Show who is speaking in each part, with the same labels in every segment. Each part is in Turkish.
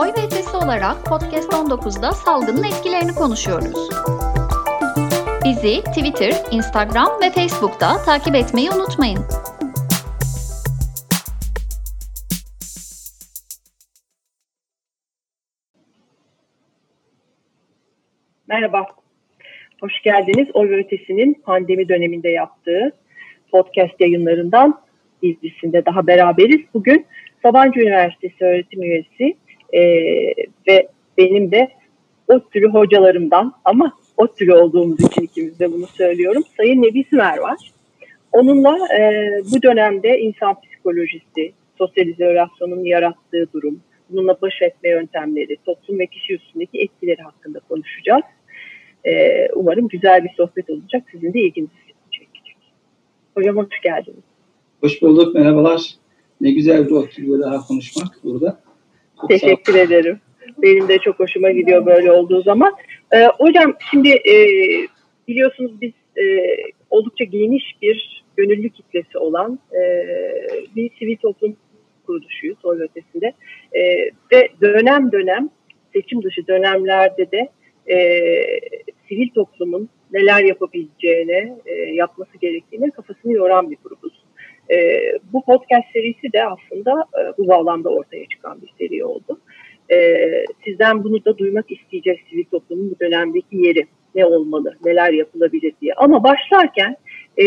Speaker 1: Oy ve Ötesi olarak Podcast 19'da salgının etkilerini konuşuyoruz. Bizi Twitter, Instagram ve Facebook'ta takip etmeyi unutmayın.
Speaker 2: Merhaba, hoş geldiniz. Oy ve Ötesi'nin pandemi döneminde yaptığı podcast yayınlarından dizisinde daha beraberiz. Bugün Sabancı Üniversitesi öğretim üyesi e, ve benim de o türü hocalarımdan ama o türü olduğumuz için ikimiz de bunu söylüyorum. Sayın Nebi Sümer var. Onunla e, bu dönemde insan psikolojisi, sosyal izolasyonun yarattığı durum, bununla baş etme yöntemleri, toplum ve kişi üstündeki etkileri hakkında konuşacağız. E, umarım güzel bir sohbet olacak. Sizin de ilginizi çekecek. Hocam hoş geldiniz.
Speaker 3: Hoş bulduk, merhabalar. Ne güzel bir oturuyor daha konuşmak burada.
Speaker 2: Teşekkür ederim. Benim de çok hoşuma gidiyor böyle olduğu zaman. Ee, hocam şimdi e, biliyorsunuz biz e, oldukça geniş bir gönüllü kitlesi olan e, bir sivil toplum kuruluşuyuz o ötesinde. E, ve dönem dönem seçim dışı dönemlerde de e, sivil toplumun neler yapabileceğine, e, yapması gerektiğine kafasını yoran bir grubuz. E, bu podcast serisi de aslında e, bu bağlamda ortaya çıkan bir seri oldu. E, sizden bunu da duymak isteyeceğiz sivil toplumun bu dönemdeki yeri ne olmalı, neler yapılabilir diye. Ama başlarken e,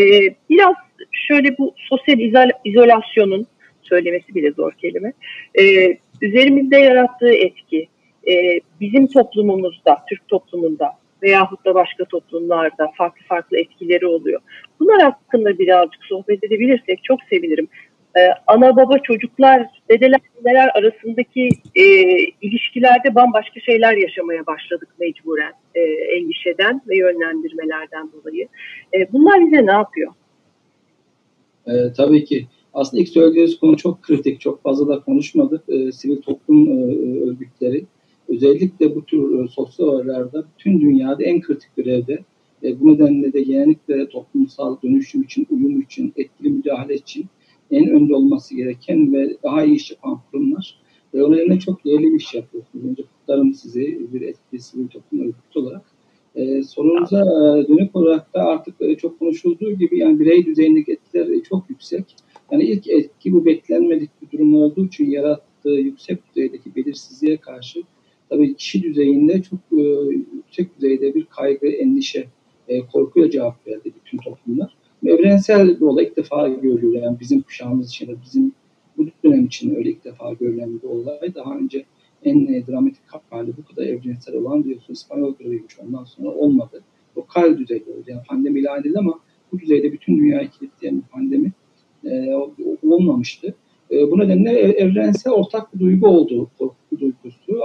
Speaker 2: biraz şöyle bu sosyal izol izolasyonun söylemesi bile zor kelime. E, üzerimizde yarattığı etki, e, bizim toplumumuzda, Türk toplumunda veyahut da başka toplumlarda farklı farklı etkileri oluyor. Bunlar hakkında birazcık sohbet edebilirsek çok sevinirim. Ee, ana baba çocuklar, dedeler neler arasındaki e, ilişkilerde bambaşka şeyler yaşamaya başladık mecburen e, endişeden ve yönlendirmelerden dolayı. E, bunlar bize ne yapıyor?
Speaker 3: E, tabii ki. Aslında ilk söylediğiniz konu çok kritik. Çok fazla da konuşmadık. E, sivil toplum e, örgütleri özellikle bu tür e, sosyal olaylarda tüm dünyada en kritik görevde. E, bu nedenle de genellikle toplumsal dönüşüm için, uyum için, etkili müdahale için en önde olması gereken ve daha iyi iş yapan kurumlar. Ve o çok değerli bir iş yapıyorsunuz. Önce kutlarım sizi bir etkili sivil toplum örgütü olarak. E, sorunuza e, dönük olarak da artık e, çok konuşulduğu gibi yani birey düzeyindeki etkiler e, çok yüksek. Yani ilk etki bu beklenmedik bir durum olduğu için yarattığı yüksek düzeydeki belirsizliğe karşı tabii kişi düzeyinde çok e, yüksek düzeyde bir kaygı, endişe, e, korkuyla cevap verdi bütün toplumlar. Evrensel bir olay ilk defa görülüyor. Yani bizim kuşağımız için de bizim bu dönem için öyle ilk defa görülen bir olay. Daha önce en e, dramatik hali bu kadar evrensel olan diyorsun İspanyol greviymiş ondan sonra olmadı. Lokal düzeyde oldu. Yani pandemi ilan edildi ama bu düzeyde bütün dünyayı kilitleyen bir pandemi e, olmamıştı. E, bu nedenle evrensel ortak bir duygu oldu.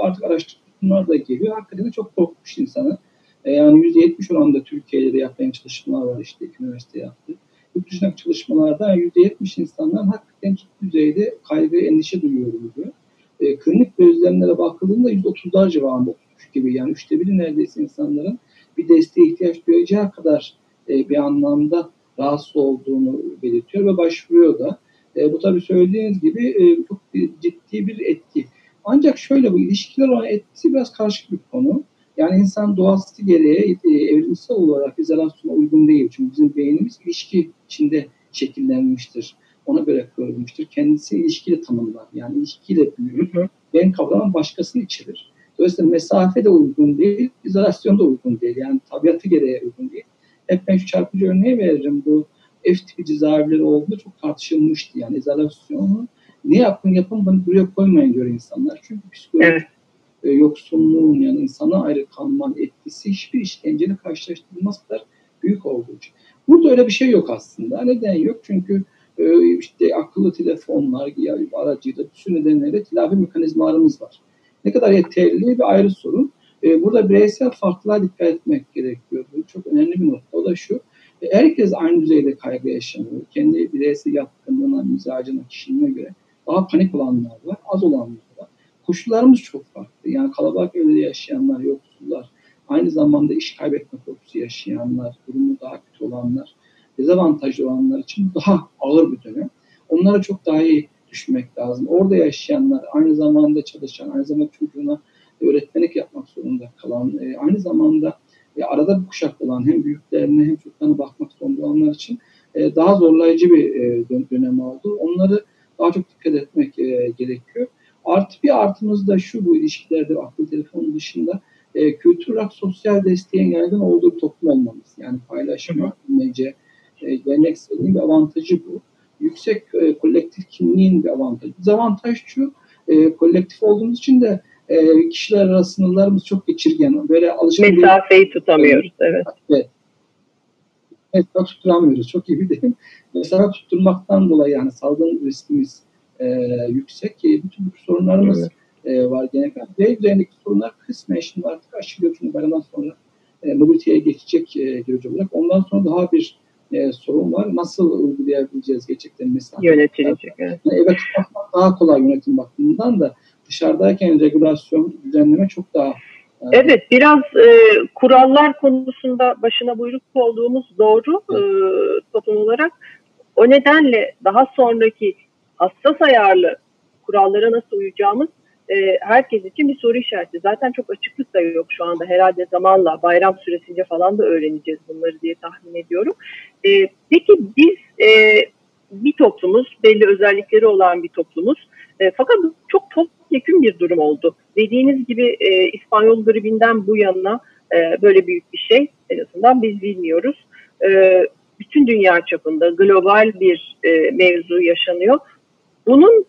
Speaker 3: Artık araştırmalar da geliyor. Hakikaten çok korkmuş insanı. E, yani %70 oranında Türkiye'de de yapılan çalışmalar var işte üniversite yaptı. Yurt dışındaki çalışmalarda %70 insanlar hakikaten ciddi düzeyde kaygı, endişe duyuyorum diyor. E, klinik gözlemlere bakıldığında %30'lar civarında gibi. Yani üçte biri neredeyse insanların bir desteğe ihtiyaç duyacağı kadar e, bir anlamda rahatsız olduğunu belirtiyor ve başvuruyor da. E, bu tabii söylediğiniz gibi e, çok ciddi bir etki. Ancak şöyle bu ilişkiler olan etkisi biraz karışık bir konu. Yani insan doğası gereği e, evrimsel olarak izolasyona uygun değil. Çünkü bizim beynimiz ilişki içinde şekillenmiştir. Ona göre kırılmıştır. Kendisi ilişkiyle tanımlar. Yani ilişkiyle büyür. Ben kavramı başkasını içerir. Dolayısıyla mesafe de uygun değil, izolasyon da uygun değil. Yani tabiatı gereği uygun değil. Hep ben şu çarpıcı örneği veririm. Bu F tipi cezaevleri olduğunda çok tartışılmıştı. Yani izolasyonu ne yapın yapın bunu buraya koymayın diyor insanlar. Çünkü psikolojik evet. e, yoksunluğun yani insana ayrı kalmanın etkisi hiçbir işkenceyle karşılaştırılmaz kadar büyük olduğu için. Burada öyle bir şey yok aslında. Neden yok? Çünkü e, işte akıllı telefonlar yani aracıyla bir sürü nedenlerle telafi mekanizmalarımız var. Ne kadar yeterli bir ayrı sorun. E, burada bireysel farklılığa dikkat etmek gerekiyor. Bu çok önemli bir nokta. O da şu herkes aynı düzeyde kaygı yaşamıyor. Kendi bireysel yatkınlığına, mizacına, kişiliğine göre daha panik olanlar var, az olanlar var. Koşullarımız çok farklı. Yani kalabalık evde yaşayanlar, yoksullar, aynı zamanda iş kaybetme korkusu yaşayanlar, durumu daha kötü olanlar, dezavantajlı olanlar için daha ağır bir dönem. Onlara çok daha iyi düşmek lazım. Orada yaşayanlar, aynı zamanda çalışan, aynı zamanda çocuğuna öğretmenlik yapmak zorunda kalan, e, aynı zamanda e, arada bir kuşak olan hem büyüklerine hem çocuklarına bakmak zorunda olanlar için e, daha zorlayıcı bir dönem oldu. Onları daha çok dikkat etmek e, gerekiyor. Artı bir artımız da şu bu ilişkilerde akıllı telefonun dışında e, kültür olarak sosyal desteğin yaygın olduğu bir toplum olmamız. Yani paylaşma, bilmece, e, gelenekselliğin bir avantajı bu. Yüksek e, kolektif kimliğin bir avantajı. Dezavantaj şu, e, kolektif olduğumuz için de e, kişiler arası sınırlarımız çok geçirgen. Böyle
Speaker 2: alışkın Mesafeyi tutamıyoruz, evet. Evet.
Speaker 3: Mesafe tutturamıyoruz. Çok iyi bir deyim. Mesafe tutturmaktan dolayı yani salgın riskimiz e, yüksek. E, bütün bu sorunlarımız evet e, var genel olarak. D üzerindeki sorunlar kısmen şimdi artık aşılıyor çünkü bayramdan sonra e, mobiliteye geçecek e, görücü olarak. Ondan sonra daha bir e, sorun var. Nasıl uygulayabileceğiz gerçekten mesela?
Speaker 2: Yönetilecek. Evet.
Speaker 3: Eve tutmak daha kolay yönetim bakımından da dışarıdayken regulasyon, düzenleme çok daha
Speaker 2: Evet, biraz e, kurallar konusunda başına buyruk olduğumuz doğru e, toplum olarak. O nedenle daha sonraki hassas ayarlı kurallara nasıl uyacağımız e, herkes için bir soru işareti. Zaten çok açıklık da yok şu anda. Herhalde zamanla bayram süresince falan da öğreneceğiz bunları diye tahmin ediyorum. E, peki biz e, bir toplumuz, belli özellikleri olan bir toplumuz. E, fakat çok topyekun bir durum oldu. Dediğiniz gibi e, İspanyol gribinden bu yana e, böyle büyük bir şey en azından biz bilmiyoruz. E, bütün dünya çapında global bir e, mevzu yaşanıyor. Bunun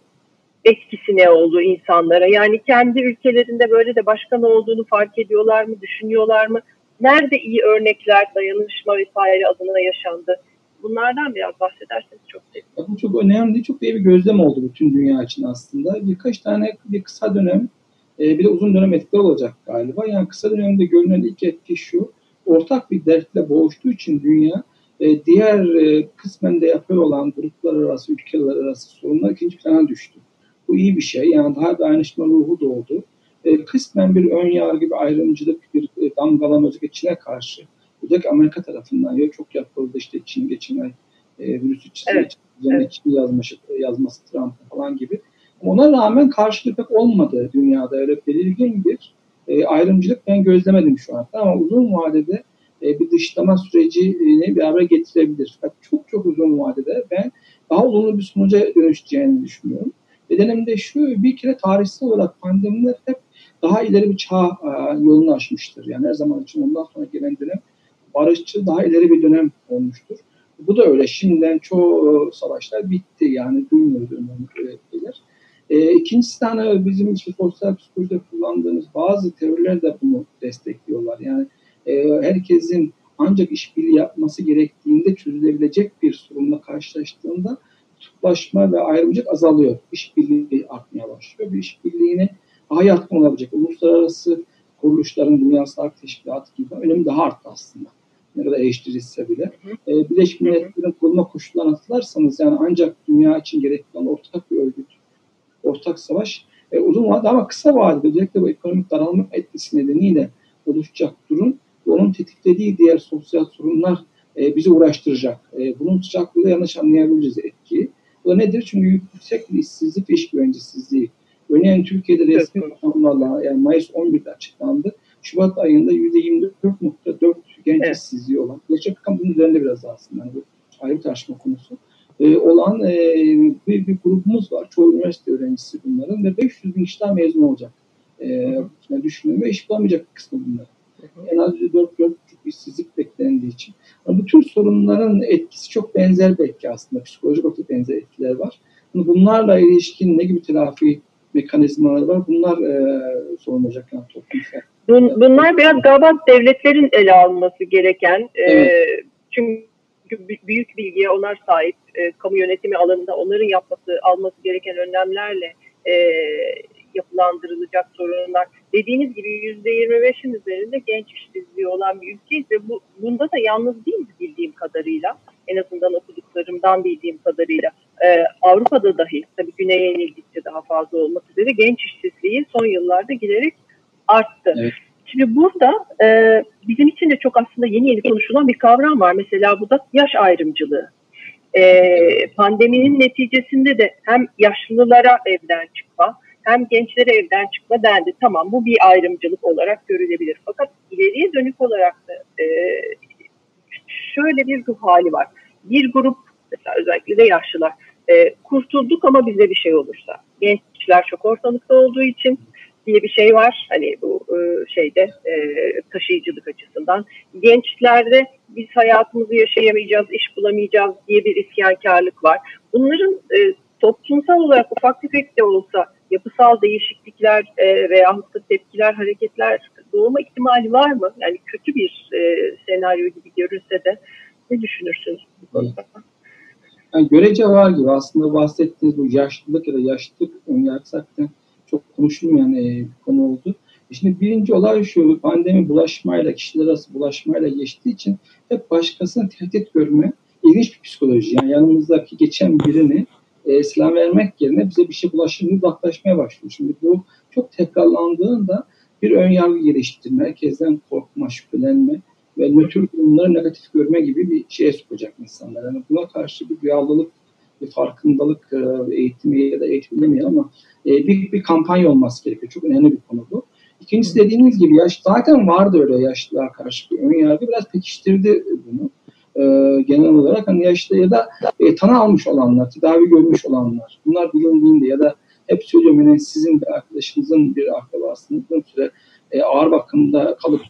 Speaker 2: etkisi ne oldu insanlara? Yani kendi ülkelerinde böyle de başkan olduğunu fark ediyorlar mı, düşünüyorlar mı? Nerede iyi örnekler, dayanışma vesaire adına yaşandı? Bunlardan biraz bahsederseniz çok sevinirim.
Speaker 3: Bu çok önemli, çok iyi bir gözlem oldu bütün dünya için aslında. Birkaç tane bir kısa dönem, e, bir de uzun dönem etkiler olacak galiba. Yani kısa dönemde görünen ilk etki şu, ortak bir dertle boğuştuğu için dünya, e, diğer e, kısmen de yapıyor olan gruplar arası, ülkeler arası sorunlar ikinci plana düştü. Bu iyi bir şey. Yani daha dayanışma ruhu doğdu. Kısmen bir ön yargı, bir ayrımcılık, bir damgalamacılık Çin'e karşı. Özellikle Amerika tarafından ya çok yapıldı işte Çin geçen ay e, virüsü çizgi evet. evet. Çin yazması, yazması Trump falan gibi. Ona rağmen karşılık pek olmadı dünyada. Öyle belirgin bir e, ayrımcılık ben gözlemedim şu anda. Ama uzun vadede e, bir dışlama sürecini beraber getirebilir. Fakat çok çok uzun vadede ben daha olumlu bir sonuca dönüşeceğini düşünüyorum. Nedenim de şu, bir kere tarihsel olarak pandemiler hep daha ileri bir çağ e, yolunu açmıştır. Yani her zaman için ondan sonra gelen dönem barışçı daha ileri bir dönem olmuştur. Bu da öyle. Şimdiden çoğu e, savaşlar bitti. Yani duymuyoruz önemli şeyler. E, ikincisi de hani bizim işte sosyal psikolojide kullandığımız bazı teoriler de bunu destekliyorlar. Yani e, herkesin ancak işbirliği yapması gerektiğinde çözülebilecek bir sorunla karşılaştığında kutuplaşma ve ayrımcılık azalıyor. İşbirliği artmaya başlıyor. Bir işbirliğini daha yatkın olabilecek uluslararası kuruluşların Dünya Sağlık Teşkilatı gibi önemi daha arttı aslında. Ne kadar eleştirilse bile. Hı hı. E, Birleşmiş Milletler'in kurulma koşullarını hatırlarsanız yani ancak dünya için gerekli olan ortak bir örgüt, ortak savaş e, uzun vadede ama kısa vadede özellikle bu ekonomik daralma etkisi nedeniyle oluşacak durum onun tetiklediği diğer sosyal sorunlar e, bizi uğraştıracak. E, bunun sıcaklığıyla yanlış anlayabiliriz etkiyi. Bu nedir? Çünkü yüksek bir işsizlik ve iş güvencesizliği. Örneğin Türkiye'de resmi rakamlarla yani Mayıs 11'de açıklandı. Şubat ayında %24.4 genç evet. işsizliği olan. Gerçek rakam bunun üzerinde biraz daha aslında. Yani bu ayrı bir tartışma konusu. Ee, olan e, bir, bir grubumuz var. Çoğu üniversite öğrencisi bunların ve 500 bin kişiden mezun olacak. Ee, düşünüyorum ve iş bulamayacak kısmı bunlar. En az 4-4,5 işsizlik beklendiği için. Ama bütün sorunların etkisi çok benzer belki aslında. Psikolojik olarak benzer etkiler var. Bunlarla ilişkin ne gibi telafi mekanizmaları var? Bunlar e, sorulacak yani toplumsal.
Speaker 2: Bun, bunlar biraz galiba devletlerin ele alması gereken e, evet. e, çünkü büyük bilgiye onlar sahip e, kamu yönetimi alanında onların yapması alması gereken önlemlerle e, yapılandırılacak sorunlar. Dediğiniz gibi %25'in üzerinde genç işsizliği olan bir ülkeyiz ve bu, bunda da yalnız değiliz bildiğim kadarıyla. En azından okuduklarımdan bildiğim kadarıyla. Ee, Avrupa'da dahi tabii güneye inildikçe daha fazla olmak üzere genç işsizliği son yıllarda giderek arttı. Evet. Şimdi burada e, bizim için de çok aslında yeni yeni konuşulan bir kavram var. Mesela bu da yaş ayrımcılığı. e, pandeminin neticesinde de hem yaşlılara evden çıkma hem gençlere evden çıkma dendi. Tamam bu bir ayrımcılık olarak görülebilir. Fakat ileriye dönük olarak da e, şöyle bir ruh hali var. Bir grup mesela özellikle de yaşlılar e, kurtulduk ama bize bir şey olursa. Gençler çok ortalıkta olduğu için diye bir şey var. Hani bu e, şeyde e, taşıyıcılık açısından. Gençlerde biz hayatımızı yaşayamayacağız, iş bulamayacağız diye bir isyankarlık var. Bunların e, toplumsal olarak ufak tefek de olsa yapısal değişiklikler veya tepkiler, hareketler doğma ihtimali var mı? Yani kötü bir senaryo gibi görülse de ne düşünürsünüz bu konuda?
Speaker 3: Yani görece var gibi aslında bahsettiğiniz bu yaşlılık ya da yaşlılık önyargısaktan çok konuşulmayan e, bir konu oldu. E şimdi birinci olay şu, pandemi bulaşmayla, kişiler arası bulaşmayla geçtiği için hep başkasını tehdit görme ilginç bir psikoloji. Yani yanımızdaki geçen birini e, silah vermek yerine bize bir şey bulaşır uzaklaşmaya başlıyor. Şimdi bu çok tekrarlandığında bir ön yargı geliştirme, herkesten korkma, şüphelenme ve nötr durumları negatif görme gibi bir şeye sokacak insanlar. Yani buna karşı bir duyarlılık, bir farkındalık e, eğitimi ya da eğitim demeyelim ama e, bir, bir kampanya olması gerekiyor. Çok önemli bir konu bu. İkincisi dediğiniz gibi yaş zaten vardı öyle yaşlılar karşı bir ön yargı. Biraz pekiştirdi bunu. Ee, genel olarak hani yaşlı ya da e, tanı almış olanlar, tedavi görmüş olanlar. Bunlar bilindiğinde ya da hep söylüyorum yani sizin bir arkadaşınızın bir akrabasının süre e, ağır bakımda kalıp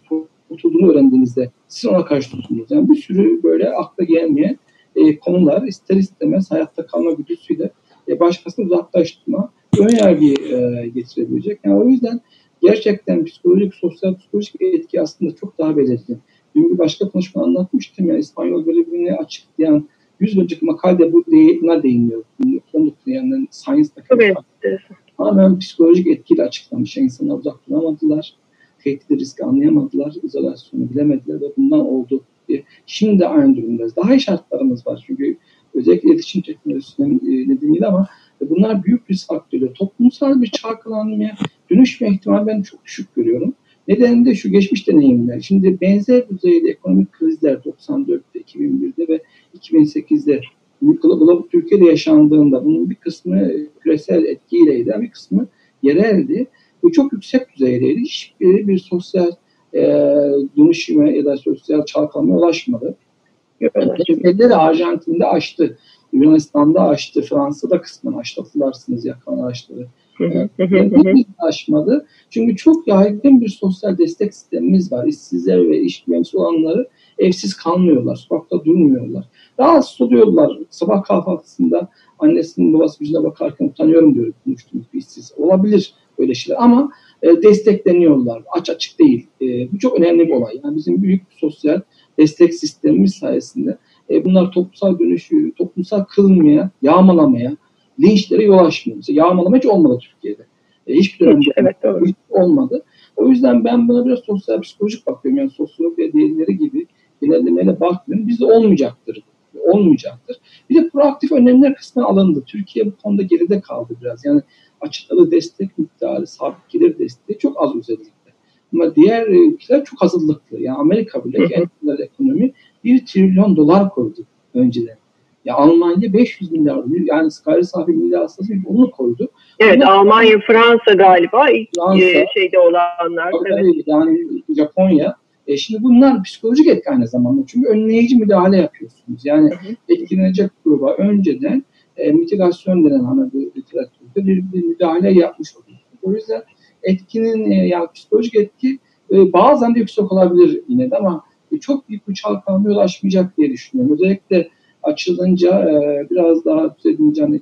Speaker 3: tutulduğunu öğrendiğinizde siz ona karşı tutunuz. Yani bir sürü böyle akla gelmeyen e, konular ister istemez hayatta kalma güdüsüyle e, başkasını uzaklaştırma, ön yargıyı e, getirebilecek. Yani o yüzden gerçekten psikolojik, sosyal psikolojik etki aslında çok daha belirgin. Dün bir başka konuşma anlatmıştım ya İspanyol grevini açıklayan 100 önceki makalede bu buna değiniyor. 19 yani Science'daki
Speaker 2: evet.
Speaker 3: tamamen psikolojik etkiyle açıklamış. Yani insanlar uzak duramadılar. Tehdit riski anlayamadılar. izolasyonu bilemediler ve bundan oldu. Şimdi de aynı durumdayız. Daha iyi şartlarımız var. Çünkü özellikle iletişim teknolojisinin e, nedeniyle ama bunlar büyük risk faktörü. Toplumsal bir çalkalanmaya dönüşme ihtimali ben çok düşük görüyorum. Nedeni de şu geçmiş deneyimler. Şimdi benzer düzeyde ekonomik krizler 94'te, 2001'de ve 2008'de Global Türkiye'de yaşandığında bunun bir kısmı küresel etkiyleydi, bir kısmı yereldi. Bu çok yüksek düzeydeydi. Hiçbiri bir sosyal e, dönüşüme ya da sosyal çalkanmaya ulaşmadı. Ülkeleri Arjantin'de açtı, Yunanistan'da açtı, Fransa'da kısmen açtı. Hatırlarsınız yakın araçları. Yani aşmadı. Çünkü çok yaygın bir sosyal destek sistemimiz var. İşsizler ve iş güvencesi olanları evsiz kalmıyorlar, sokakta durmuyorlar. Rahatsız oluyorlar. Sabah kahvaltısında annesinin babası yüzüne bakarken utanıyorum diyor konuştuğumuz bir işsiz. Olabilir böyle şeyler ama e, destekleniyorlar. Aç açık değil. E, bu çok önemli bir olay. Yani bizim büyük sosyal destek sistemimiz sayesinde e, bunlar toplumsal dönüşü, toplumsal kılmaya, yağmalamaya, linçlere yol açmıyor. Mesela yağmalama hiç olmadı Türkiye'de. E, hiçbir dönemde evet, hiç olmadı. O yüzden ben buna biraz sosyal psikolojik bakıyorum. Yani sosyolog ve diğerleri gibi genellemeyle bakmıyorum. Bizde olmayacaktır. Olmayacaktır. Bir de proaktif önlemler kısmına alındı. Türkiye bu konuda geride kaldı biraz. Yani açıkladığı destek miktarı, sabit gelir desteği çok az özellikle. Ama diğer ülkeler çok hazırlıklı. Yani Amerika bile kendi ekonomi 1 trilyon dolar koydu önceden. Ya Almanya 500 milyar yani gayri safi milli hasılası onu koydu.
Speaker 2: Evet Ama, Almanya, Fransa galiba Fransa, e, şeyde olanlar. Evet.
Speaker 3: Yani Japonya. E şimdi bunlar psikolojik etki aynı zamanda. Çünkü önleyici müdahale yapıyorsunuz. Yani etkilenecek gruba önceden e, mitigasyon denen hani bu literatürde bir, bir müdahale yapmış oluyorsunuz. O yüzden etkinin e, yani psikolojik etki e, bazen de yüksek olabilir yine de ama e, çok büyük bir çalkanmaya ulaşmayacak diye düşünüyorum. Özellikle açılınca e, biraz daha düzelince hani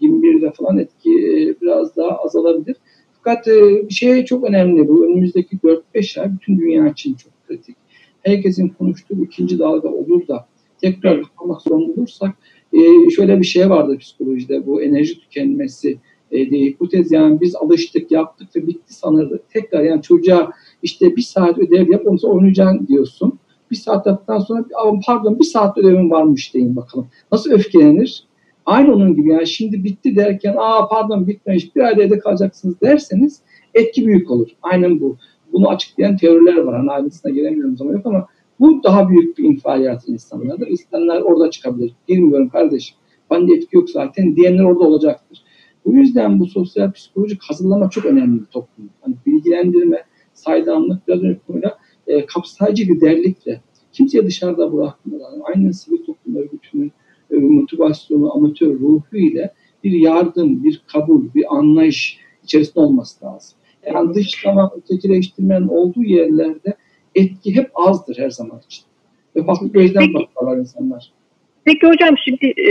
Speaker 3: 2021'de falan etki e, biraz daha azalabilir. Fakat e, bir şey çok önemli bu. Önümüzdeki 4-5 ay bütün dünya için çok kritik. Herkesin konuştuğu ikinci dalga olur da tekrar kapanmak zorunda olursak e, şöyle bir şey vardı psikolojide bu enerji tükenmesi e, diye hipotez yani biz alıştık yaptık ve bitti sanırdık. Tekrar yani çocuğa işte bir saat ödev yap ondan oynayacaksın diyorsun bir saat yaptıktan sonra pardon bir saat ödevim varmış deyin bakalım. Nasıl öfkelenir? Aynı onun gibi yani şimdi bitti derken aa pardon bitmemiş bir ayda evde kalacaksınız derseniz etki büyük olur. Aynen bu. Bunu açıklayan teoriler var. Hani ayrıntısına giremiyorum zaman yok ama Bu daha büyük bir infial yaratır insanlarda. İnsanlar orada çıkabilir. Bilmiyorum kardeşim. Bende etki yok zaten diyenler orada olacaktır. Bu yüzden bu sosyal psikolojik hazırlama çok önemli bir toplum. Hani bilgilendirme, saydamlık, biraz önce konuyla e, kapsayıcı liderlikle kimseye dışarıda bırakmadan aynen sivil toplum örgütünün e, motivasyonu, amatör ruhu ile bir yardım, bir kabul, bir anlayış içerisinde olması lazım. Yani dışlama, ötekileştirmenin olduğu yerlerde etki hep azdır her zaman için. Ve farklı gözden bakarlar insanlar.
Speaker 2: Peki hocam şimdi e,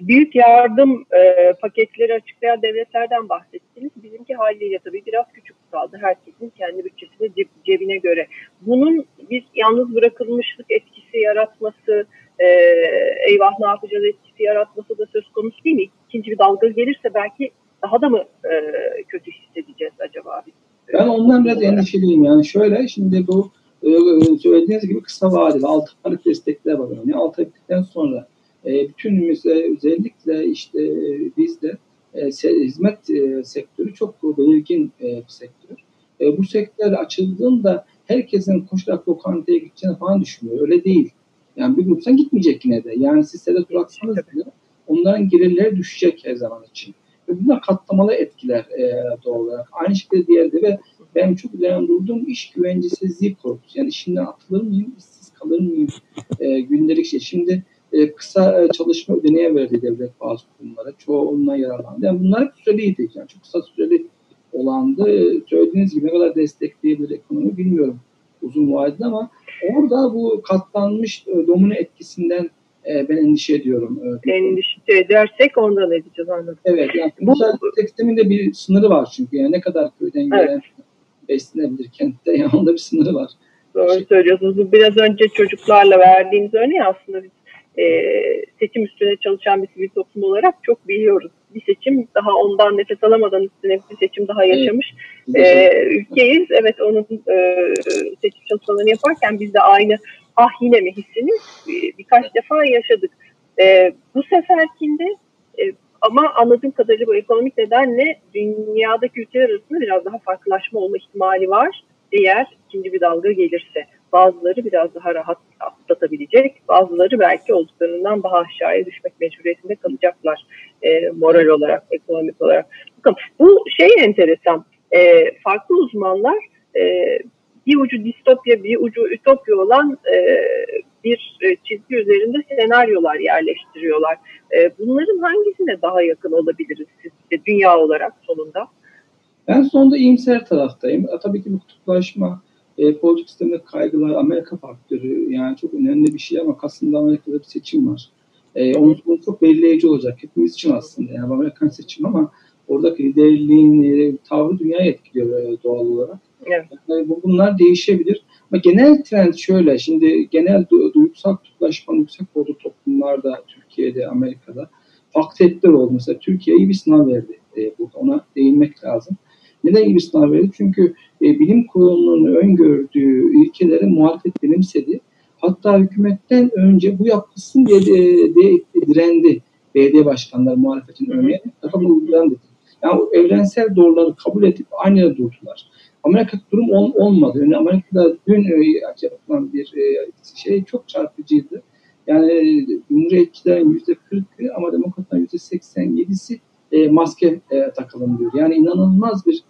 Speaker 2: büyük yardım e, paketleri açıklayan devletlerden bahsettiniz. Bizimki haliyle tabii biraz küçük kaldı. Herkesin kendi bütçesine cebine göre. Bunun bir yalnız bırakılmışlık etkisi yaratması, e, eyvah ne yapacağız etkisi yaratması da söz konusu değil mi? İkinci bir dalga gelirse belki daha da mı e, kötü hissedeceğiz acaba biz?
Speaker 3: Ben ondan biraz endişeliyim. Yani şöyle şimdi bu e, söylediğiniz gibi kısa vadeli 6 aylık destekler var. Yani 6 aylıktan sonra e, bütün mesela özellikle işte e, bizde e, hizmet e, sektörü çok belirgin e, bir sektör. E, bu sektör açıldığında herkesin koşarak lokantaya gideceğini falan düşünüyor. Öyle değil. Yani bir grupsan gitmeyecek yine de. Yani siz de duraksanız bile onların gelirleri düşecek her zaman için. Ve bunlar katlamalı etkiler e, doğal olarak. Aynı şekilde diğerde ve ben çok üzerine durduğum iş güvencesizliği korkusu. Yani işimden atılır mıyım, işsiz kalır mıyım e, gündelik şey. Şimdi e, kısa e, çalışma ödeneğe verdi devlet bazı kurumlara. Çoğu onunla yararlandı. Yani bunlar hep süreliydi. Yani çok kısa süreli olandı. E, söylediğiniz gibi ne kadar destekleyebilir ekonomi bilmiyorum uzun vadede ama orada bu katlanmış domino etkisinden ben endişe ediyorum.
Speaker 2: Endişe edersek ondan edeceğiz anladım.
Speaker 3: Evet yani bu sistemin de bir sınırı var çünkü yani ne kadar köyden gelen evet. beslenebilir kentte yani onda bir sınırı var.
Speaker 2: Doğru söylüyorsunuz. Biraz önce çocuklarla verdiğiniz örneği aslında biz e, seçim üstüne çalışan bir sivil toplum olarak çok biliyoruz. Bir seçim daha ondan nefes alamadan üstüne bir seçim daha yaşamış evet. e, ülkeyiz. Evet onun e, seçim çalışmalarını yaparken biz de aynı ah yine mi hissini bir, birkaç defa yaşadık. E, bu seferkinde e, ama anladığım kadarıyla bu ekonomik nedenle dünyadaki ülkeler arasında biraz daha farklılaşma olma ihtimali var eğer ikinci bir dalga gelirse. Bazıları biraz daha rahat atlatabilecek, bazıları belki olduklarından daha aşağıya düşmek mecburiyetinde kalacaklar e, moral olarak, ekonomik olarak. Bakın bu şey enteresan, e, farklı uzmanlar e, bir ucu distopya, bir ucu ütopya olan e, bir e, çizgi üzerinde senaryolar yerleştiriyorlar. E, bunların hangisine daha yakın olabiliriz sizce dünya olarak sonunda?
Speaker 3: Ben sonunda iyimser taraftayım. Tabii ki bu kutuplaşma, e, politik sistemde kaygılar, Amerika faktörü yani çok önemli bir şey ama Kasım'da Amerika'da bir seçim var. E, onun, onun çok belirleyici olacak hepimiz için aslında. Yani Amerikan seçim ama oradaki liderliğin e, tavrı dünyayı etkiliyor e, doğal olarak. Evet. Yani bunlar değişebilir. Ama genel trend şöyle, şimdi genel du- duygusal kutuplaşmanın yüksek olduğu toplumlarda, Türkiye'de, Amerika'da farklı tepkiler oldu. Mesela Türkiye'yi bir sınav verdi. E, burada ona değinmek lazım. Neden sınav verdi? Çünkü e, bilim kurulunun öngördüğü ilkeleri muhalefet benimsedi. Hatta hükümetten önce bu yapılsın diye de, de, direndi. belediye başkanları muhalefetin. Daha uygulayan dedi. Yani evrensel doğruları kabul edip aynı yere durdular. Amerika durum ol, olmadı. Yani Amerika'da dün e, yapılan bir e, şey çok çarpıcıydı. Yani e, Cumhuriyetçilerin yüzde kırkı ama demokratların yüzde seksen yedisi e, maske e, takalım diyor. Yani inanılmaz bir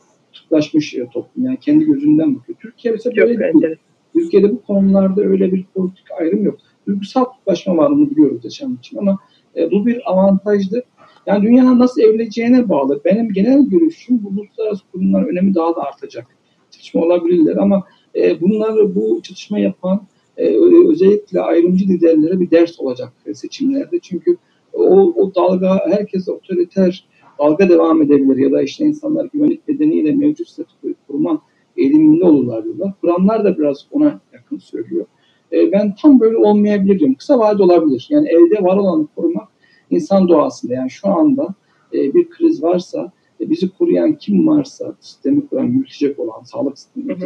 Speaker 3: kutuplaşmış e, toplum. Yani kendi gözünden bakıyor. Türkiye mesela böyle değil. Türkiye'de bu konularda öyle bir politik ayrım yok. Duygusal kutuplaşma var onu biliyoruz yaşam için ama e, bu bir avantajdır. Yani dünyanın nasıl evleneceğine bağlı. Benim genel görüşüm bu uluslararası kurumlar önemi daha da artacak. Çatışma olabilirler ama e, bunlar bu çatışma yapan e, özellikle ayrımcı liderlere bir ders olacak seçimlerde. Çünkü o, o dalga herkes otoriter dalga devam edebilir ya da işte insanlar güvenlik nedeniyle mevcut statükoyu kurma eğiliminde olurlar diyorlar. Kur'anlar da biraz ona yakın söylüyor. E, ben tam böyle olmayabilir diyorum. Kısa vade olabilir. Yani elde var olanı korumak insan doğasında. Yani şu anda e, bir kriz varsa e, bizi koruyan kim varsa sistemi kuran, yürütecek olan sağlık sistemi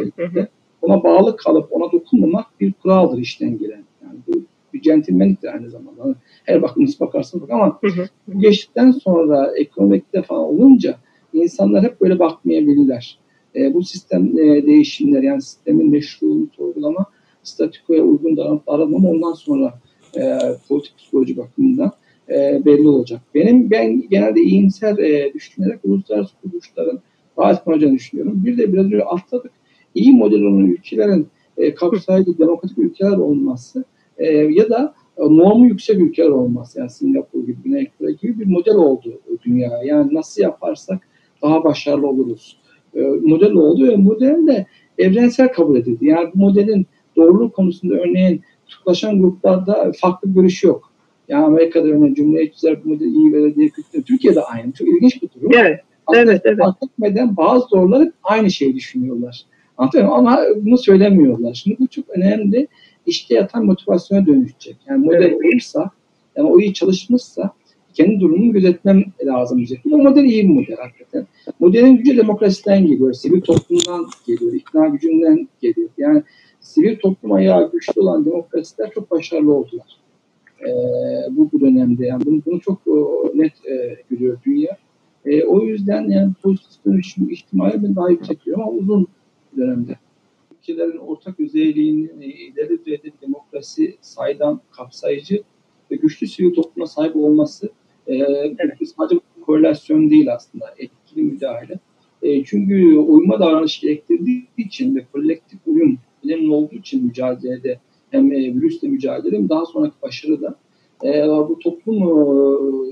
Speaker 3: ona bağlı kalıp ona dokunmamak bir kuraldır işten gelen. Yani bu bir centilmenlik de aynı zamanda. Her bakımınız bakarsanız bak ama bu geçtikten sonra ekonomik defa olunca insanlar hep böyle bakmayabilirler. E, bu sistem e, değişimler yani sistemin meşruluğunu sorgulama statikoya uygun davranmam ondan sonra e, politik psikoloji bakımından e, belli olacak. Benim ben genelde iyimser e, düşünerek uluslararası kuruluşların daha etkin düşünüyorum. Bir de biraz önce atladık. İyi model olan ülkelerin e, kapsayıcı demokratik ülkeler olması e, ya da normu yüksek ülkeler olması yani Singapur gibi, Güney Kore gibi bir model oldu dünya. Yani nasıl yaparsak daha başarılı oluruz. E, model oldu ve model de evrensel kabul edildi. Yani bu modelin doğruluğu konusunda örneğin tutlaşan gruplarda farklı görüş yok. Yani Amerika'da örneğin Cumhuriyetçiler bu model iyi verir diye kötü. Türkiye'de aynı. Çok ilginç bir durum.
Speaker 2: Evet. Aslında evet, evet.
Speaker 3: Etmeden bazı doğruları aynı şeyi düşünüyorlar. Muyum? Ama bunu söylemiyorlar. Şimdi bu çok önemli. İşte yatan motivasyona dönüşecek. Yani model evet. olursa, yani o iyi çalışmışsa kendi durumunu gözetmem lazım diyecek. Bu model iyi bir model hakikaten. Modelin gücü demokrasiden geliyor, sivil toplumdan geliyor, ikna gücünden geliyor. Yani sivil toplum ayağı güçlü olan demokrasiler çok başarılı oldular. Ee, bu, bu dönemde yani bunu, bunu çok o, net e, görüyor dünya. E, o yüzden yani pozitif dönüşüm ihtimali ben daha yüksek diyorum ama uzun dönemde. Ülkelerin ortak özelliğini e, ileri düzeyde demokrasi, saydam, kapsayıcı ve güçlü sivil topluma sahip olması e, evet. sadece korelasyon değil aslında, etkili müdahale. E, çünkü uyuma davranış gerektirdiği için ve kolektif uyum önemli olduğu için mücadelede hem e, virüsle mücadele hem daha sonraki başarıda e, bu toplum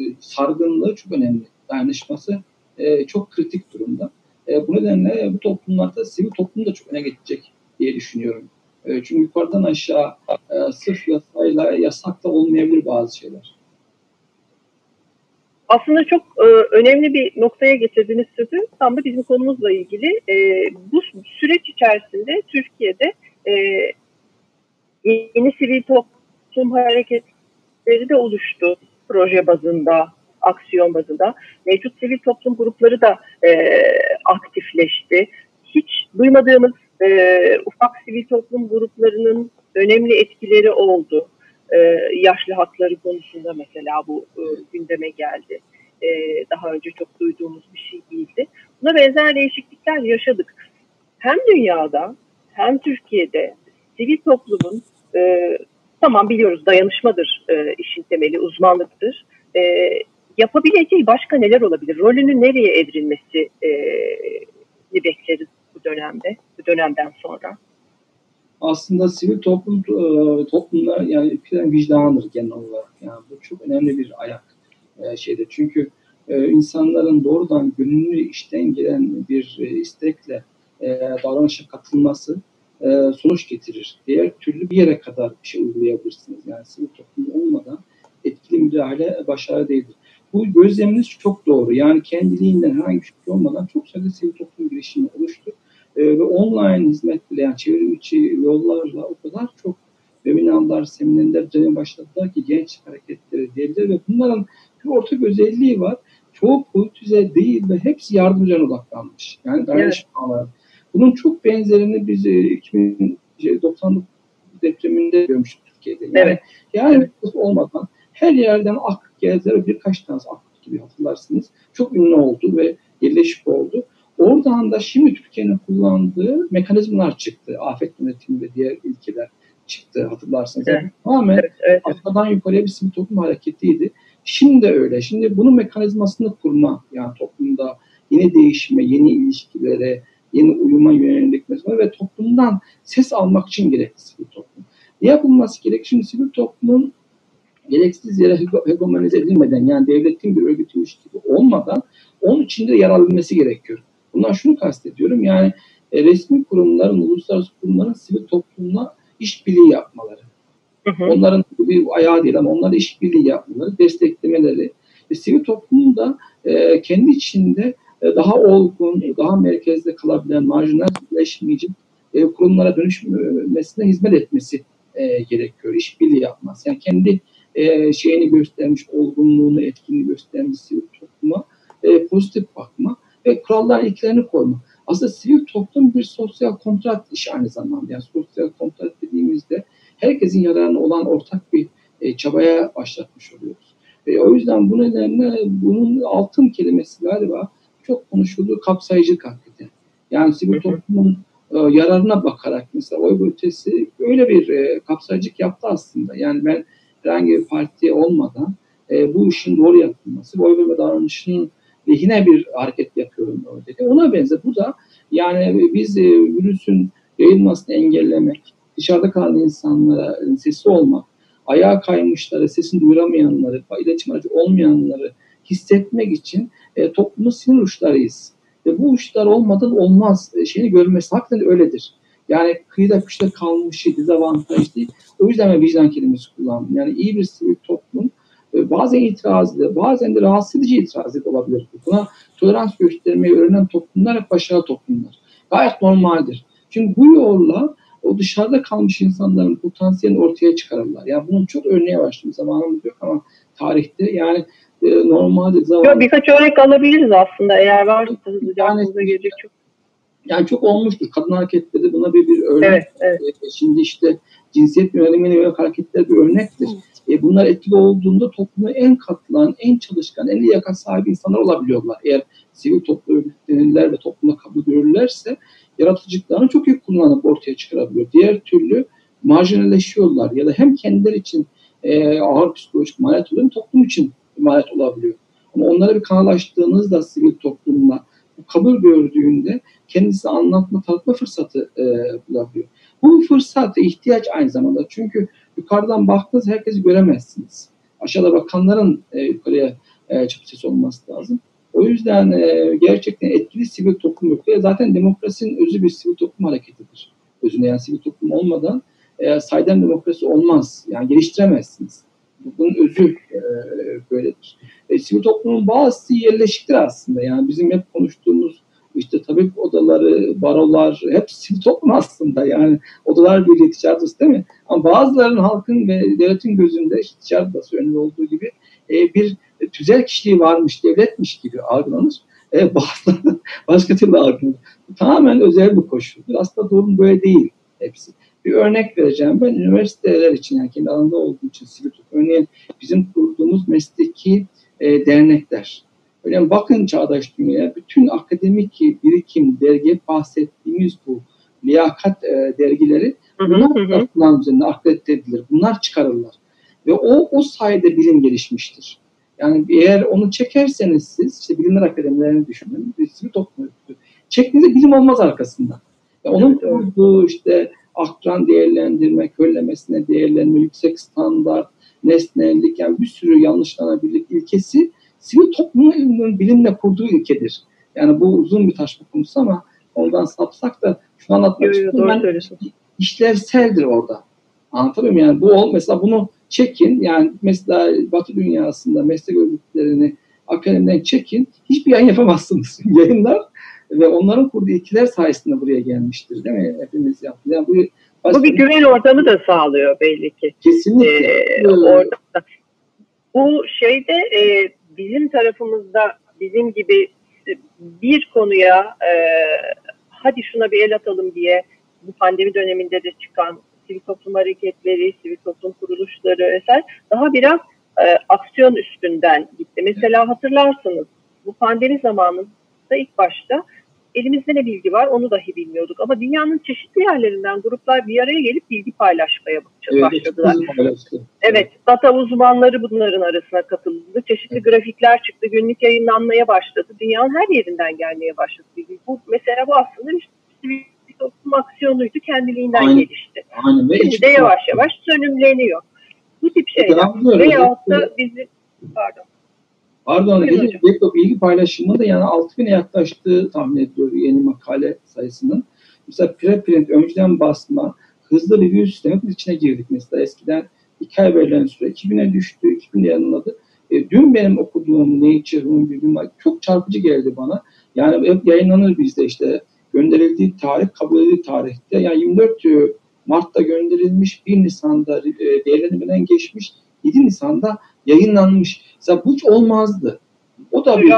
Speaker 3: e, sargınlığı çok önemli. Dayanışması e, çok kritik durumda. E, bu nedenle bu toplumlarda sivil toplum da çok öne geçecek diye düşünüyorum. E, çünkü yukarıdan aşağı e, sırf yasayla yasakta olmayabilir bazı şeyler.
Speaker 2: Aslında çok e, önemli bir noktaya getirdiğiniz sözü tam da bizim konumuzla ilgili. E, bu süreç içerisinde Türkiye'de yeni sivil toplum hareketleri de oluştu proje bazında, aksiyon bazında. Mevcut sivil toplum grupları da e, aktifleşti. Hiç duymadığımız e, ufak sivil toplum gruplarının önemli etkileri oldu. E, yaşlı hakları konusunda mesela bu e, gündeme geldi. E, daha önce çok duyduğumuz bir şey değildi. Buna benzer değişiklikler yaşadık. Hem dünyada hem Türkiye'de sivil toplumun e, tamam biliyoruz dayanışmadır e, işin temeli, uzmanlıktır. E, yapabileceği başka neler olabilir? Rolünü nereye evrilmesi e, bekleriz bu dönemde, bu dönemden sonra?
Speaker 3: Aslında sivil toplum e, toplumlar yani ülkelerin vicdanıdır genel olarak. Yani bu çok önemli bir ayak e, şeyde. Çünkü e, insanların doğrudan gönüllü işten gelen bir istekle davranışa katılması sonuç getirir. Diğer türlü bir yere kadar bir şey uygulayabilirsiniz. Yani sivil toplum olmadan etkili müdahale başarı değildir. Bu gözleminiz çok doğru. Yani kendiliğinden herhangi bir şey olmadan çok sayıda sivil toplum girişimi oluştu. E, ve online hizmetle yani çevrim içi yollarla o kadar çok webinarlar, seminerler düzenlemeye başladılar ki genç hareketleri diyebilir ve bunların bir ortak özelliği var. Çoğu politize değil ve hepsi yardım üzerine odaklanmış. Yani dayanışmalar. Evet. Bunun çok benzerini biz 2099 şey, depreminde görmüştük Türkiye'de. Yani, evet. yani olmadan her yerden ak geldiler birkaç tane ak gibi hatırlarsınız. Çok ünlü oldu ve yerleşik oldu. Oradan da şimdi Türkiye'nin kullandığı mekanizmalar çıktı. Afet yönetimi ve diğer ülkeler çıktı hatırlarsınız. Evet. Tamamen evet, evet. yukarıya bir sivil toplum hareketiydi. Şimdi de öyle. Şimdi bunun mekanizmasını kurma yani toplumda yeni değişime, yeni ilişkilere, yeni uyuma yönelik mesela ve toplumdan ses almak için gerekli sivil toplum. Ne yapılması gerek? Şimdi sivil toplumun gereksiz yere hegemonize edilmeden yani devletin bir örgütüymüş gibi olmadan onun içinde yer alabilmesi gerekiyor. Bundan şunu kastediyorum yani e, resmi kurumların, uluslararası kurumların sivil toplumla işbirliği yapmaları. Hı hı. Onların bir ayağı değil ama onlarla işbirliği yapmaları, desteklemeleri ve sivil toplumun da e, kendi içinde e, daha olgun, daha merkezde kalabilen, marjinalleşmeyecek e, kurumlara dönüşmesine hizmet etmesi e, gerekiyor. İşbirliği yapması. Yani kendi e, şeyini göstermiş, olgunluğunu, etkinliği göstermiş sivil topluma e, pozitif bakma ve kurallar ilkelerini koyma. Aslında sivil toplum bir sosyal kontrat işi aynı zamanda. Yani sosyal kontrat dediğimizde herkesin yararına olan ortak bir e, çabaya başlatmış oluyoruz. E, o yüzden bu nedenle bunun altın kelimesi galiba çok konuşulduğu kapsayıcılık hakikaten. Yani sivil toplumun e, yararına bakarak mesela oy ötesi öyle bir e, kapsayıcılık yaptı aslında. Yani ben herhangi bir parti olmadan e, bu işin doğru yapılması, oy verme davranışının lehine bir hareket yapıyorum dedi. Ona benzer. Bu da yani biz e, virüsün yayılmasını engellemek, dışarıda kalan insanlara sesi olmak, ayağa kaymışları, sesini duyuramayanları, iletişim aracı olmayanları hissetmek için e, toplumun sinir uçlarıyız. Ve bu uçlar olmadan olmaz e, şeyini görmesi hakikaten öyledir. Yani kıyıda kışta kalmış şey dezavantaj değil. O yüzden ben vicdan kelimesi kullandım. Yani iyi bir sivil toplum e, bazen itirazlı, bazen de rahatsız edici itiraz olabilir. Buna tolerans göstermeyi öğrenen toplumlar hep başarılı toplumlar. Gayet normaldir. Çünkü bu yolla o dışarıda kalmış insanların potansiyelini ortaya çıkarırlar. Yani bunun çok örneği var şimdi zamanımız yok ama tarihte yani e, normalde zaman...
Speaker 2: Yok, birkaç örnek alabiliriz aslında eğer varsa yani, gelecek çok.
Speaker 3: Yani çok olmuştur. Kadın hareketleri buna bir, bir örnek.
Speaker 2: Evet, evet.
Speaker 3: E, şimdi işte cinsiyet yönelimine yönelik hareketler bir örnektir. E, bunlar etkili olduğunda topluma en katılan, en çalışkan, en liyakat sahibi insanlar olabiliyorlar. Eğer sivil toplum örgütlenirler ve toplumda kabul görürlerse yaratıcılıklarını çok iyi kullanıp ortaya çıkarabiliyor. Diğer türlü marjinalleşiyorlar ya da hem kendileri için e, ağır psikolojik maliyet oluyor toplum için maliyet olabiliyor. Ama onlara bir kanalaştığınızda sivil toplumla bu kabul gördüğünde kendisi anlatma, tanıtma fırsatı e, bulabiliyor. Bu fırsat ihtiyaç aynı zamanda. Çünkü yukarıdan baktığınız herkesi göremezsiniz. Aşağıda bakanların e, yukarıya e, çıkış olması lazım. O yüzden e, gerçekten etkili sivil toplum yok. Ve zaten demokrasinin özü bir sivil toplum hareketidir. Özünde yani sivil toplum olmadan e, saydam demokrasi olmaz. Yani geliştiremezsiniz. Bunun özü e, böyledir. E, sivil toplumun bazısı yerleşiktir aslında. Yani bizim hep konuştuğumuz işte tabip odaları, barolar hep sivil toplum aslında. Yani odalar birliği ticaret değil mi? Ama bazılarının halkın ve devletin gözünde işte ticaret odası önünde olduğu gibi e, bir tüzel kişiliği varmış, devletmiş gibi algılanır. E, bazıları başka türlü algılanır. Tamamen özel bir koşuldur. Aslında durum böyle değil hepsi. Bir örnek vereceğim. Ben üniversiteler için yani kendi alanında olduğu için sivil. Örneğin bizim kurduğumuz mesleki e, dernekler. Örneğin bakın çağdaş dünyaya bütün akademik birikim, dergi bahsettiğimiz bu liyakat e, dergileri bunlar kullanım üzerinde akredite edilir. Bunlar çıkarırlar. Ve o, o sayede bilim gelişmiştir. Yani eğer onu çekerseniz siz, işte bilimler akademilerini düşünün, sivil toplum çektiğinizde bilim olmaz arkasında. Yani onun kurduğu işte akran değerlendirme, körlemesine değerlendirme, yüksek standart, nesnellik yani bir sürü yanlışlanabilirlik ilkesi sivil toplumun bilimle kurduğu ilkedir. Yani bu uzun bir taşma konusu ama ondan sapsak da şunu anlatmak istiyorum. İşlevseldir orada. Anlatabiliyor muyum? Yani bu ol mesela bunu çekin. Yani mesela Batı dünyasında meslek örgütlerini akademiden çekin. Hiçbir yayın yapamazsınız. Yayınlar ve onların kurduğu ilkeler sayesinde buraya gelmiştir değil mi? Hepimiz yaptık. Yani bu,
Speaker 2: bu bir güven ortamı da sağlıyor belli ki.
Speaker 3: Kesinlikle.
Speaker 2: Ee, orada. Bu şeyde e, bizim tarafımızda bizim gibi bir konuya e, hadi şuna bir el atalım diye bu pandemi döneminde de çıkan sivil toplum hareketleri, sivil toplum kuruluşları vesaire daha biraz e, aksiyon üstünden gitti. Mesela hatırlarsınız bu pandemi zamanında ilk başta elimizde ne bilgi var onu dahi bilmiyorduk. Ama dünyanın çeşitli yerlerinden gruplar bir araya gelip bilgi paylaşmaya evet, başladılar. Evet, data uzmanları bunların arasına katıldı. Çeşitli evet. grafikler çıktı, günlük yayınlanmaya başladı. Dünyanın her yerinden gelmeye başladı bilgi. Bu mesela bu aslında bir toplum aksiyonuydu, kendiliğinden Aynen. gelişti. Aynen. Şimdi de yavaş yavaş sönümleniyor. Bu tip şeyler. Veyahut da bizim, pardon.
Speaker 3: Pardon, Laptop bilgi paylaşımı da yani 6000'e yaklaştığı tahmin ediliyor yeni makale sayısının. Mesela preprint, önceden basma, hızlı review sistemi biz içine girdik mesela. Eskiden 2 ay verilen süre 2000'e düştü, 2000'e yanılmadı. E, dün benim okuduğum Nature, Human çok çarpıcı geldi bana. Yani hep yayınlanır bizde işte gönderildiği tarih, kabul edildiği tarihte. Yani 24 Mart'ta gönderilmiş, 1 Nisan'da e, değerlendirmeden geçmiş, 7 Nisan'da yayınlanmış. Mesela bu hiç olmazdı. O da bir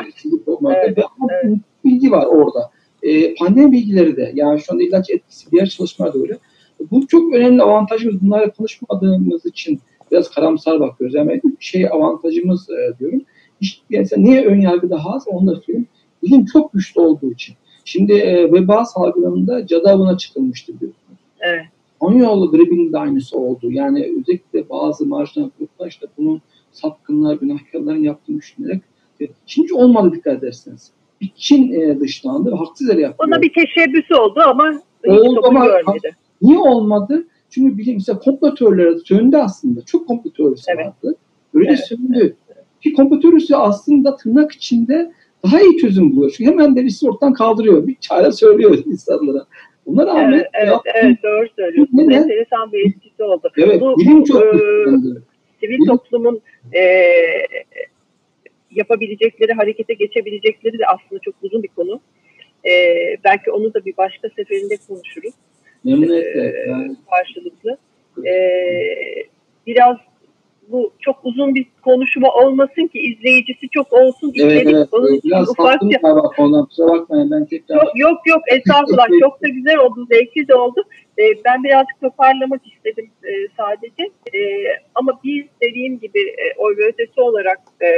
Speaker 3: olmazdı. Evet, Ve evet. bilgi var orada. E, pandemi bilgileri de yani şu anda ilaç etkisi diğer çalışmalar da öyle. Bu çok önemli avantajımız. Bunlarla konuşmadığımız için biraz karamsar bakıyoruz. Yani şey avantajımız e, diyorum. İşte, yani niye ön yargı daha az onu da söyleyeyim. Bilim çok güçlü olduğu için. Şimdi e, veba salgınında cadı avına çıkılmıştı biliyorsunuz.
Speaker 2: Evet.
Speaker 3: Anyolu gribinin de aynısı oldu. Yani özellikle bazı marjinal gruplar işte bunun sapkınlar, günahkarların yaptığını düşünerek şimdi olmadı dikkat ederseniz. Bir Çin e, dışlandı ve haksız yere yapıyor.
Speaker 2: Ona bir teşebbüsü oldu ama
Speaker 3: Oldu ama-
Speaker 2: görmedi.
Speaker 3: Niye olmadı? Çünkü bilim mesela komplo söndü aslında. Çok komplo teorisi
Speaker 2: Evet.
Speaker 3: vardı. Böyle
Speaker 2: Evet,
Speaker 3: söndü. Ki komplo teorisi aslında tırnak içinde daha iyi çözüm buluyor. Çünkü hemen delisi ortadan kaldırıyor. Bir çare söylüyor insanlara. Buna rağmen
Speaker 2: Evet, evet, evet doğru söylüyorsun.
Speaker 3: Ne?
Speaker 2: Enteresan bir etkisi oldu.
Speaker 3: evet,
Speaker 2: Bu-
Speaker 3: bilim çok
Speaker 2: e. Sivil toplumun e, yapabilecekleri, harekete geçebilecekleri de aslında çok uzun bir konu. E, belki onu da bir başka seferinde konuşuruz.
Speaker 3: Memnuniyetle.
Speaker 2: e, karşılıklı. E, biraz bu çok uzun bir konuşma olmasın ki izleyicisi çok olsun
Speaker 3: evet, evet.
Speaker 2: İçin
Speaker 3: Biraz
Speaker 2: ufakça
Speaker 3: galiba konudan. Kusura bakmayın ben tekrar
Speaker 2: Yok yok, yok estağfurullah çok da güzel oldu, zevkli de oldu. Ee, ben birazcık toparlamak istedim e, sadece. E, ama biz dediğim gibi e, oy ve ötesi olarak e,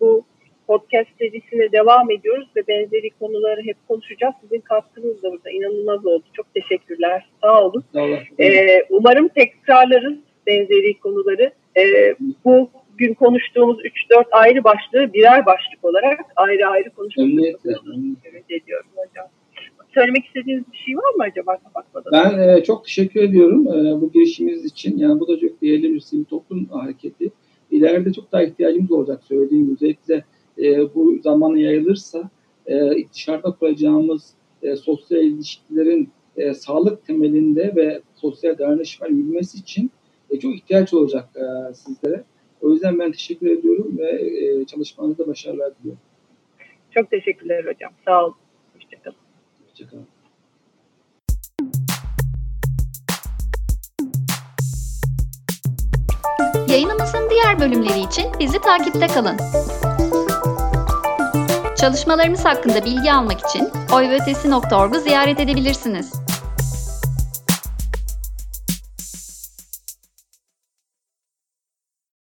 Speaker 2: bu podcast serisine devam ediyoruz ve benzeri konuları hep konuşacağız. Sizin katkınız da burada inanılmaz oldu. Çok teşekkürler. Sağ olun. Ee, umarım tekrarlarız benzeri konuları. Ee, bu gün konuştuğumuz 3-4 ayrı başlığı birer başlık olarak ayrı ayrı konuşmak
Speaker 3: Memnuniyetle.
Speaker 2: ümit ediyorum hocam. Söylemek istediğiniz bir şey var mı acaba kapatmadan?
Speaker 3: Ben e, çok teşekkür ediyorum e, bu girişimiz için. Yani bu da çok değerli bir toplum hareketi. İleride çok daha ihtiyacımız olacak söylediğim gibi. Özellikle e, bu zamana yayılırsa e, dışarıda kuracağımız e, sosyal ilişkilerin e, sağlık temelinde ve sosyal dayanışma yürümesi için e, çok ihtiyaç olacak e, sizlere. O yüzden ben teşekkür ediyorum ve e, çalışmanızda başarılar diliyorum.
Speaker 2: Çok teşekkürler hocam. Sağ olun. Hoşçakalın.
Speaker 3: Hoşçakalın.
Speaker 1: Yayınımızın diğer bölümleri için bizi takipte kalın. Çalışmalarımız hakkında bilgi almak için oyveötesi.org'u ziyaret edebilirsiniz.